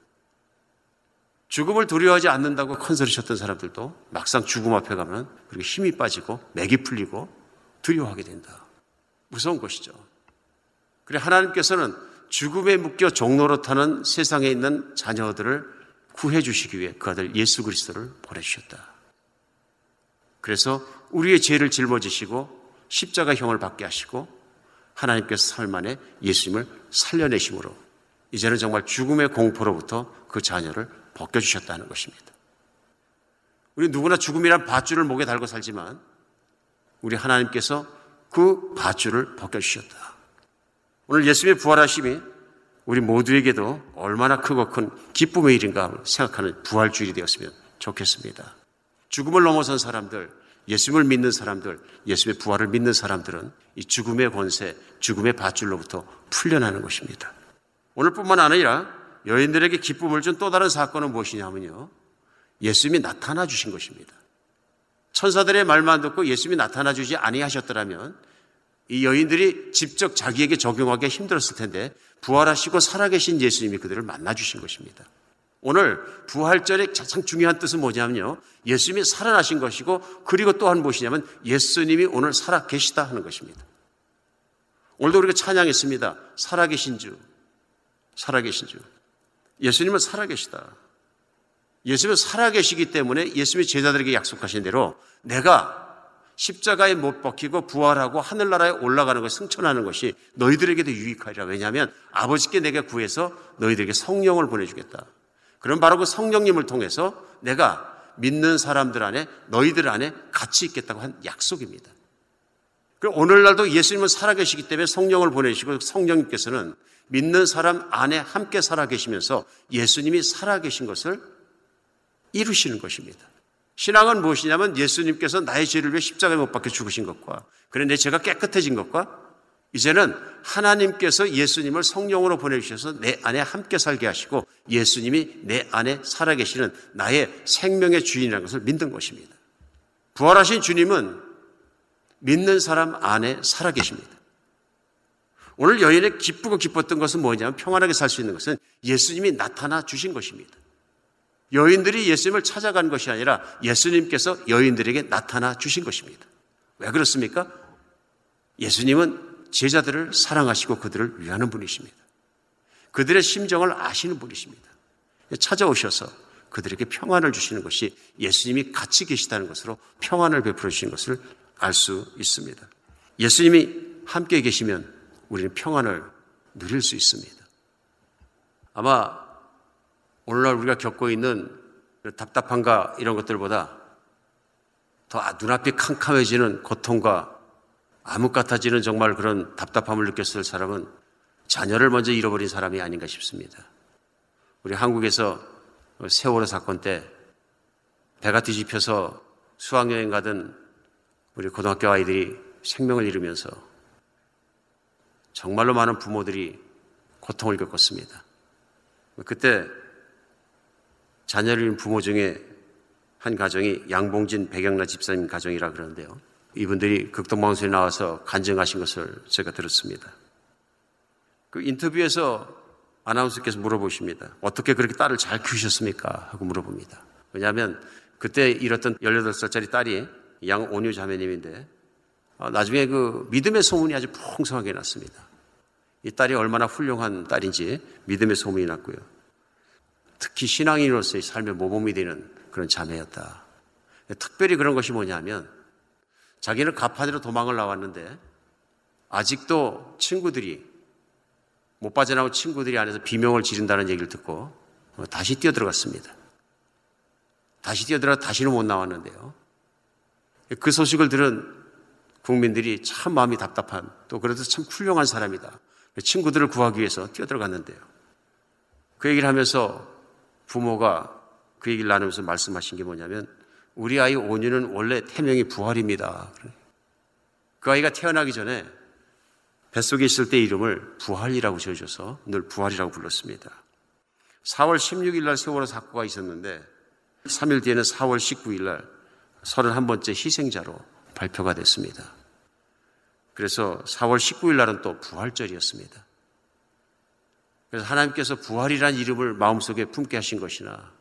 죽음을 두려워하지 않는다고 컨설을 쳤던 사람들도 막상 죽음 앞에 가면 그리고 힘이 빠지고 맥이 풀리고 두려워하게 된다. 무서운 것이죠. 그래 하나님께서는 죽음에 묶여 종로로 타는 세상에 있는 자녀들을 구해 주시기 위해 그 아들 예수 그리스도를 보내 주셨다. 그래서 우리의 죄를 짊어지시고 십자가 형을 받게 하시고 하나님께서 삶 안에 예수님을 살려내심으로 이제는 정말 죽음의 공포로부터 그 자녀를 벗겨주셨다는 것입니다. 우리 누구나 죽음이란 밧줄을 목에 달고 살지만 우리 하나님께서 그 밧줄을 벗겨주셨다. 오늘 예수님의 부활하심이 우리 모두에게도 얼마나 크고 큰 기쁨의 일인가 생각하는 부활주일이 되었으면 좋겠습니다. 죽음을 넘어선 사람들, 예수님을 믿는 사람들, 예수님의 부활을 믿는 사람들은 이 죽음의 권세, 죽음의 밧줄로부터 풀려나는 것입니다. 오늘뿐만 아니라 여인들에게 기쁨을 준 또 다른 사건은 무엇이냐면요. 예수님이 나타나 주신 것입니다. 천사들의 말만 듣고 예수님이 나타나 주지 아니하셨더라면 이 여인들이 직접 자기에게 적용하기 힘들었을 텐데 부활하시고 살아계신 예수님이 그들을 만나 주신 것입니다. 오늘 부활절의 가장 중요한 뜻은 뭐냐면요. 예수님이 살아나신 것이고 그리고 또한 무엇이냐면 예수님이 오늘 살아 계시다 하는 것입니다. 오늘도 우리가 찬양했습니다. 살아 계신 주. 살아 계신 주. 예수님은 살아 계시다. 예수님은 살아 계시기 때문에 예수님이 제자들에게 약속하신 대로 내가 십자가에 못 박히고 부활하고 하늘나라에 올라가는 것을 승천하는 것이 너희들에게도 유익하리라. 왜냐하면 아버지께 내가 구해서 너희들에게 성령을 보내주겠다. 그럼 바로 그 성령님을 통해서 내가 믿는 사람들 안에 너희들 안에 같이 있겠다고 한 약속입니다. 오늘날도 예수님은 살아계시기 때문에 성령을 보내시고 성령님께서는 믿는 사람 안에 함께 살아계시면서 예수님이 살아계신 것을 이루시는 것입니다. 신앙은 무엇이냐면 예수님께서 나의 죄를 위해 십자가에 못 박혀 죽으신 것과 내 죄가 깨끗해진 것과 이제는 하나님께서 예수님을 성령으로 보내주셔서 내 안에 함께 살게 하시고 예수님이 내 안에 살아계시는 나의 생명의 주인이라는 것을 믿는 것입니다. 부활하신 주님은 믿는 사람 안에 살아계십니다. 오늘 여인의 기쁘고 기뻤던 것은 뭐냐면 평안하게 살 수 있는 것은 예수님이 나타나 주신 것입니다. 여인들이 예수님을 찾아간 것이 아니라 예수님께서 여인들에게 나타나 주신 것입니다. 왜 그렇습니까? 예수님은 제자들을 사랑하시고 그들을 위하는 분이십니다. 그들의 심정을 아시는 분이십니다. 찾아오셔서 그들에게 평안을 주시는 것이 예수님이 같이 계시다는 것으로 평안을 베풀어 주시는 것을 알 수 있습니다. 예수님이 함께 계시면 우리는 평안을 누릴 수 있습니다. 아마 오늘날 우리가 겪고 있는 답답함과 이런 것들보다 더 눈앞이 캄캄해지는 고통과 암흑 같아지는 정말 그런 답답함을 느꼈을 사람은 자녀를 먼저 잃어버린 사람이 아닌가 싶습니다. 우리 한국에서 세월호 사건 때 배가 뒤집혀서 수학여행 가던 우리 고등학교 아이들이 생명을 잃으면서 정말로 많은 부모들이 고통을 겪었습니다. 그때 자녀를 잃은 부모 중에 한 가정이 양봉진 백영라 집사님 가정이라 그러는데요. 이분들이 극동방송에 나와서 간증하신 것을 제가 들었습니다. 그 인터뷰에서 아나운서께서 물어보십니다. 어떻게 그렇게 딸을 잘 키우셨습니까? 하고 물어봅니다. 왜냐하면 그때 잃었던 18살짜리 딸이 양 온유 자매님인데 아, 나중에 그 믿음의 소문이 아주 풍성하게 났습니다. 이 딸이 얼마나 훌륭한 딸인지 믿음의 소문이 났고요. 특히 신앙인으로서의 삶의 모범이 되는 그런 자매였다. 특별히 그런 것이 뭐냐면 자기는 가판으로 도망을 나왔는데 아직도 친구들이 못 빠져나온 친구들이 안에서 비명을 지른다는 얘기를 듣고 다시 뛰어들어갔습니다. 다시 뛰어들어가 다시는 못 나왔는데요. 그 소식을 들은 국민들이 참 마음이 답답한 또 그래도 참 훌륭한 사람이다. 친구들을 구하기 위해서 뛰어들어갔는데요. 그 얘기를 하면서 부모가 그 얘기를 나누면서 말씀하신 게 뭐냐면 우리 아이 온유는 원래 태명이 부활입니다. 그 아이가 태어나기 전에 뱃속에 있을 때 이름을 부활이라고 지어줘서 늘 부활이라고 불렀습니다. 4월 16일 날 세월호 사고가 있었는데 3일 뒤에는 4월 19일 날 31번째 희생자로 발표가 됐습니다. 그래서 4월 19일 날은 또 부활절이었습니다. 그래서 하나님께서 부활이란 이름을 마음속에 품게 하신 것이나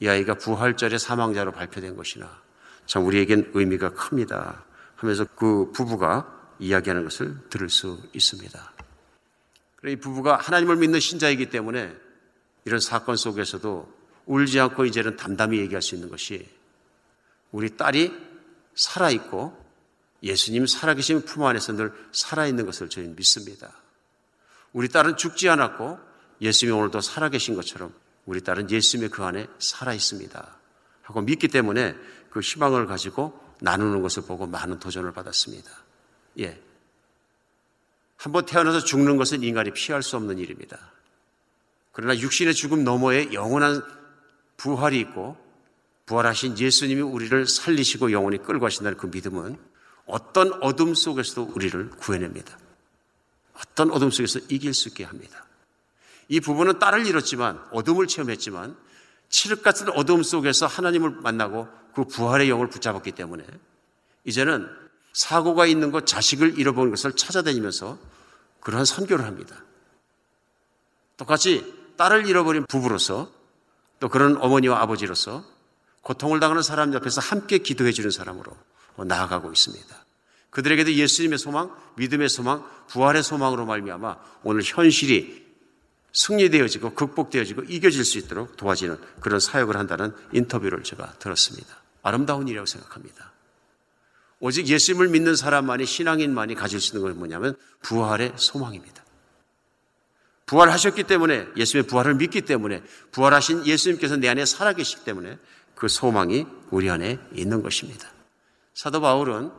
이 아이가 부활절의 사망자로 발표된 것이나 참 우리에겐 의미가 큽니다. 하면서 그 부부가 이야기하는 것을 들을 수 있습니다. 이 부부가 하나님을 믿는 신자이기 때문에 이런 사건 속에서도 울지 않고 이제는 담담히 얘기할 수 있는 것이 우리 딸이 살아있고 예수님 살아계신 품 안에서 늘 살아있는 것을 저희는 믿습니다. 우리 딸은 죽지 않았고 예수님이 오늘도 살아계신 것처럼 우리 딸은 예수님의 그 안에 살아 있습니다. 하고 믿기 때문에 그 희망을 가지고 나누는 것을 보고 많은 도전을 받았습니다. 예. 한번 태어나서 죽는 것은 인간이 피할 수 없는 일입니다. 그러나 육신의 죽음 너머에 영원한 부활이 있고 부활하신 예수님이 우리를 살리시고 영원히 끌고 가신다는 그 믿음은 어떤 어둠 속에서도 우리를 구해냅니다. 어떤 어둠 속에서 이길 수 있게 합니다. 이 부부는 딸을 잃었지만 어둠을 체험했지만 칠흑 같은 어둠 속에서 하나님을 만나고 그 부활의 영을 붙잡았기 때문에 이제는 사고가 있는 것, 자식을 잃어버린 것을 찾아다니면서 그러한 선교를 합니다. 똑같이 딸을 잃어버린 부부로서 또 그런 어머니와 아버지로서 고통을 당하는 사람 옆에서 함께 기도해 주는 사람으로 나아가고 있습니다. 그들에게도 예수님의 소망, 믿음의 소망, 부활의 소망으로 말미암아 오늘 현실이 승리되어지고 극복되어지고 이겨질 수 있도록 도와지는 그런 사역을 한다는 인터뷰를 제가 들었습니다. 아름다운 일이라고 생각합니다. 오직 예수님을 믿는 사람만이 신앙인만이 가질 수 있는 건 뭐냐면 부활의 소망입니다. 부활하셨기 때문에 예수님의 부활을 믿기 때문에 부활하신 예수님께서 내 안에 살아계시기 때문에 그 소망이 우리 안에 있는 것입니다. 사도 바울은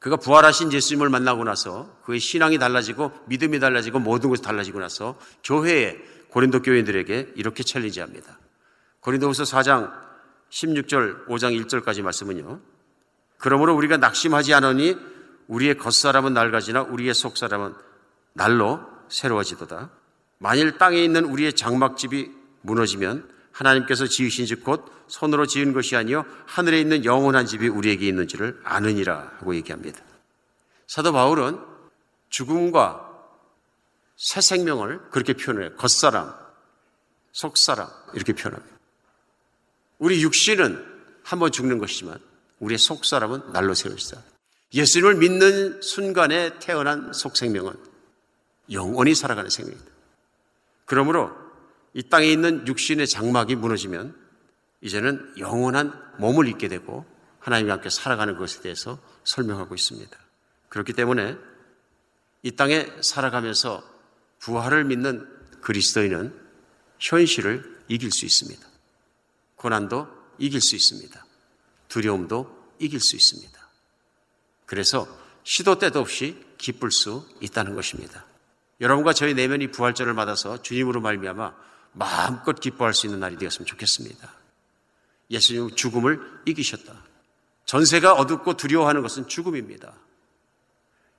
그가 부활하신 예수님을 만나고 나서 그의 신앙이 달라지고 믿음이 달라지고 모든 것이 달라지고 나서 교회에 고린도 교인들에게 이렇게 챌린지합니다. 고린도후서 4장 16절 5장 1절까지 말씀은요. 그러므로 우리가 낙심하지 않으니 우리의 겉사람은 낡아지나 우리의 속사람은 날로 새로워지도다. 만일 땅에 있는 우리의 장막집이 무너지면 하나님께서 지으신 집곧 손으로 지은 것이 아니요 하늘에 있는 영원한 집이 우리에게 있는지를 아느니라 하고 얘기합니다. 사도 바울은 죽음과 새 생명을 그렇게 표현해요. 겉사람, 속사람 이렇게 표현합니다. 우리 육신은 한번 죽는 것이지만 우리의 속사람은 날로 세워지다. 예수님을 믿는 순간에 태어난 속생명은 영원히 살아가는 생명입니다. 그러므로 이 땅에 있는 육신의 장막이 무너지면 이제는 영원한 몸을 잊게 되고 하나님과 함께 살아가는 것에 대해서 설명하고 있습니다. 그렇기 때문에 이 땅에 살아가면서 부활을 믿는 그리스도인은 현실을 이길 수 있습니다. 고난도 이길 수 있습니다. 두려움도 이길 수 있습니다. 그래서 시도 때도 없이 기쁠 수 있다는 것입니다. 여러분과 저희 내면이 부활절을 받아서 주님으로 말미암아 마음껏 기뻐할 수 있는 날이 되었으면 좋겠습니다. 예수님 죽음을 이기셨다. 전세가 어둡고 두려워하는 것은 죽음입니다.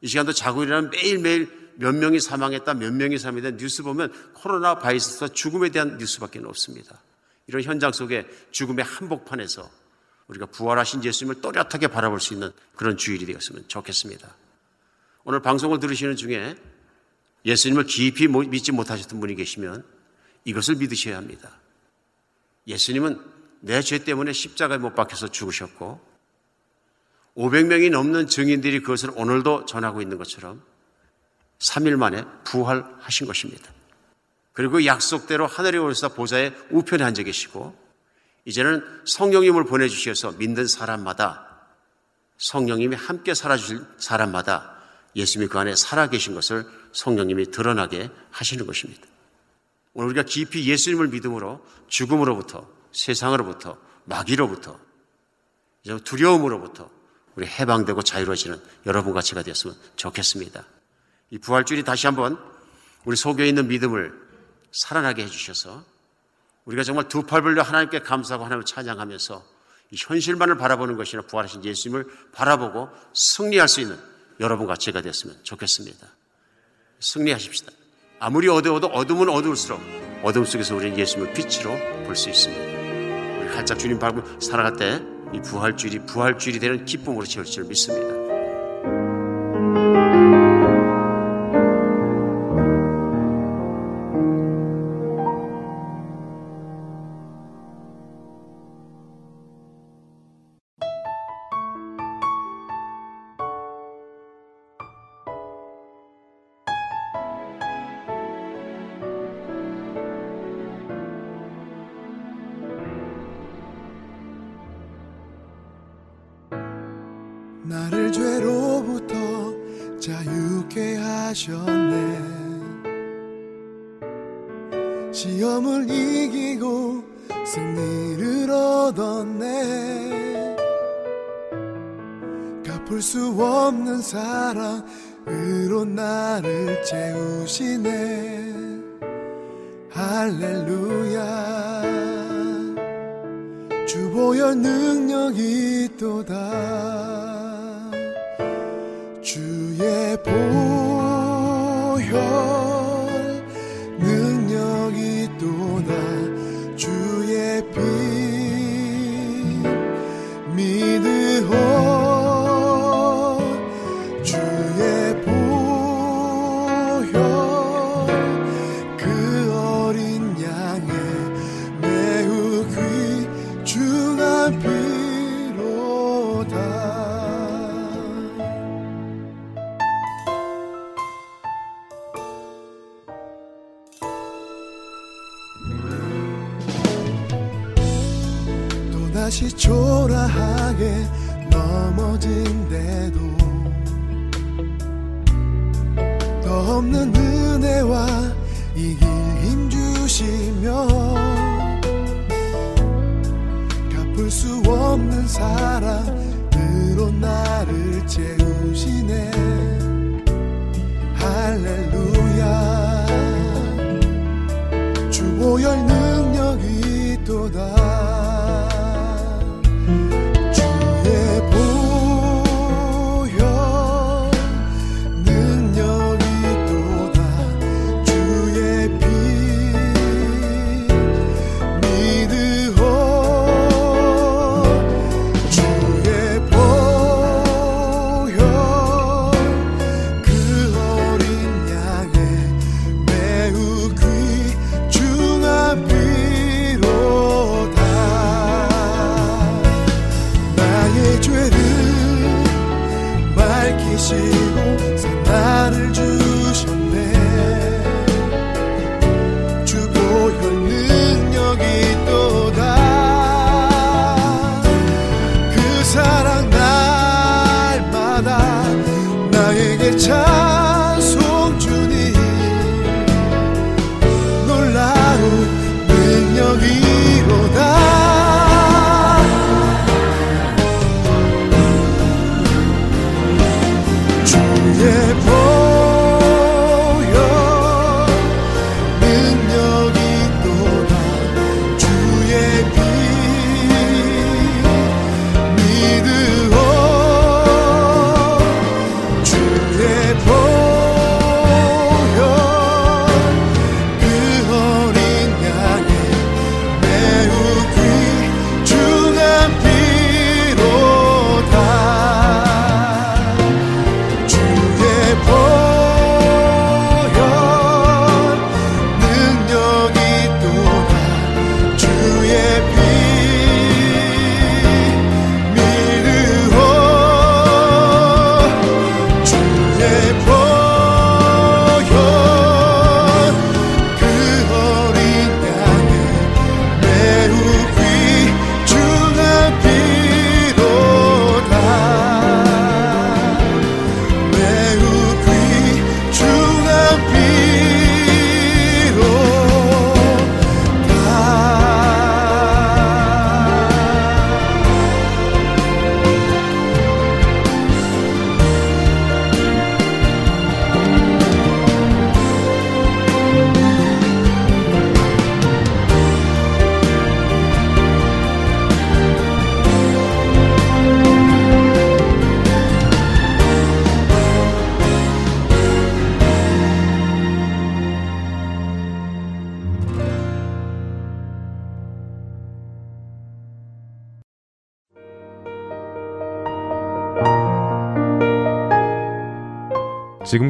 이 시간도 자고 일어나면 매일매일 몇 명이 사망했다, 몇 명이 사망했다 뉴스 보면 코로나 바이러스와 죽음에 대한 뉴스밖에 없습니다. 이런 현장 속에 죽음의 한복판에서 우리가 부활하신 예수님을 또렷하게 바라볼 수 있는 그런 주일이 되었으면 좋겠습니다. 오늘 방송을 들으시는 중에 예수님을 깊이 믿지 못하셨던 분이 계시면 이것을 믿으셔야 합니다. 예수님은 내 죄 때문에 십자가에 못 박혀서 죽으셨고 500명이 넘는 증인들이 그것을 오늘도 전하고 있는 것처럼 3일 만에 부활하신 것입니다. 그리고 약속대로 하늘에 올사 보좌에 우편에 앉아 계시고 이제는 성령님을 보내주셔서 믿는 사람마다 성령님이 함께 살아주실 사람마다 예수님이 그 안에 살아계신 것을 성령님이 드러나게 하시는 것입니다. 오늘 우리가 깊이 예수님을 믿음으로 죽음으로부터 세상으로부터 마귀로부터 두려움으로부터 우리 해방되고 자유로워지는 여러분과 제가 되었으면 좋겠습니다. 이 부활주일이 다시 한번 우리 속에 있는 믿음을 살아나게 해주셔서 우리가 정말 두 팔 벌려 하나님께 감사하고 하나님을 찬양하면서 이 현실만을 바라보는 것이나 부활하신 예수님을 바라보고 승리할 수 있는 여러분과 제가 되었으면 좋겠습니다. 승리하십시다. 아무리 어두워도 어둠은 어두울수록 어둠 속에서 우리는 예수님을 빛으로 볼 수 있습니다. 우리 가짜 주님 밟고 살아갈 때 이 부활주일이 부활주일이 되는 기쁨으로 채울 줄 믿습니다. 나를 채우시네. 할렐루야. 주보여 능력이 또다. 주의 보 You.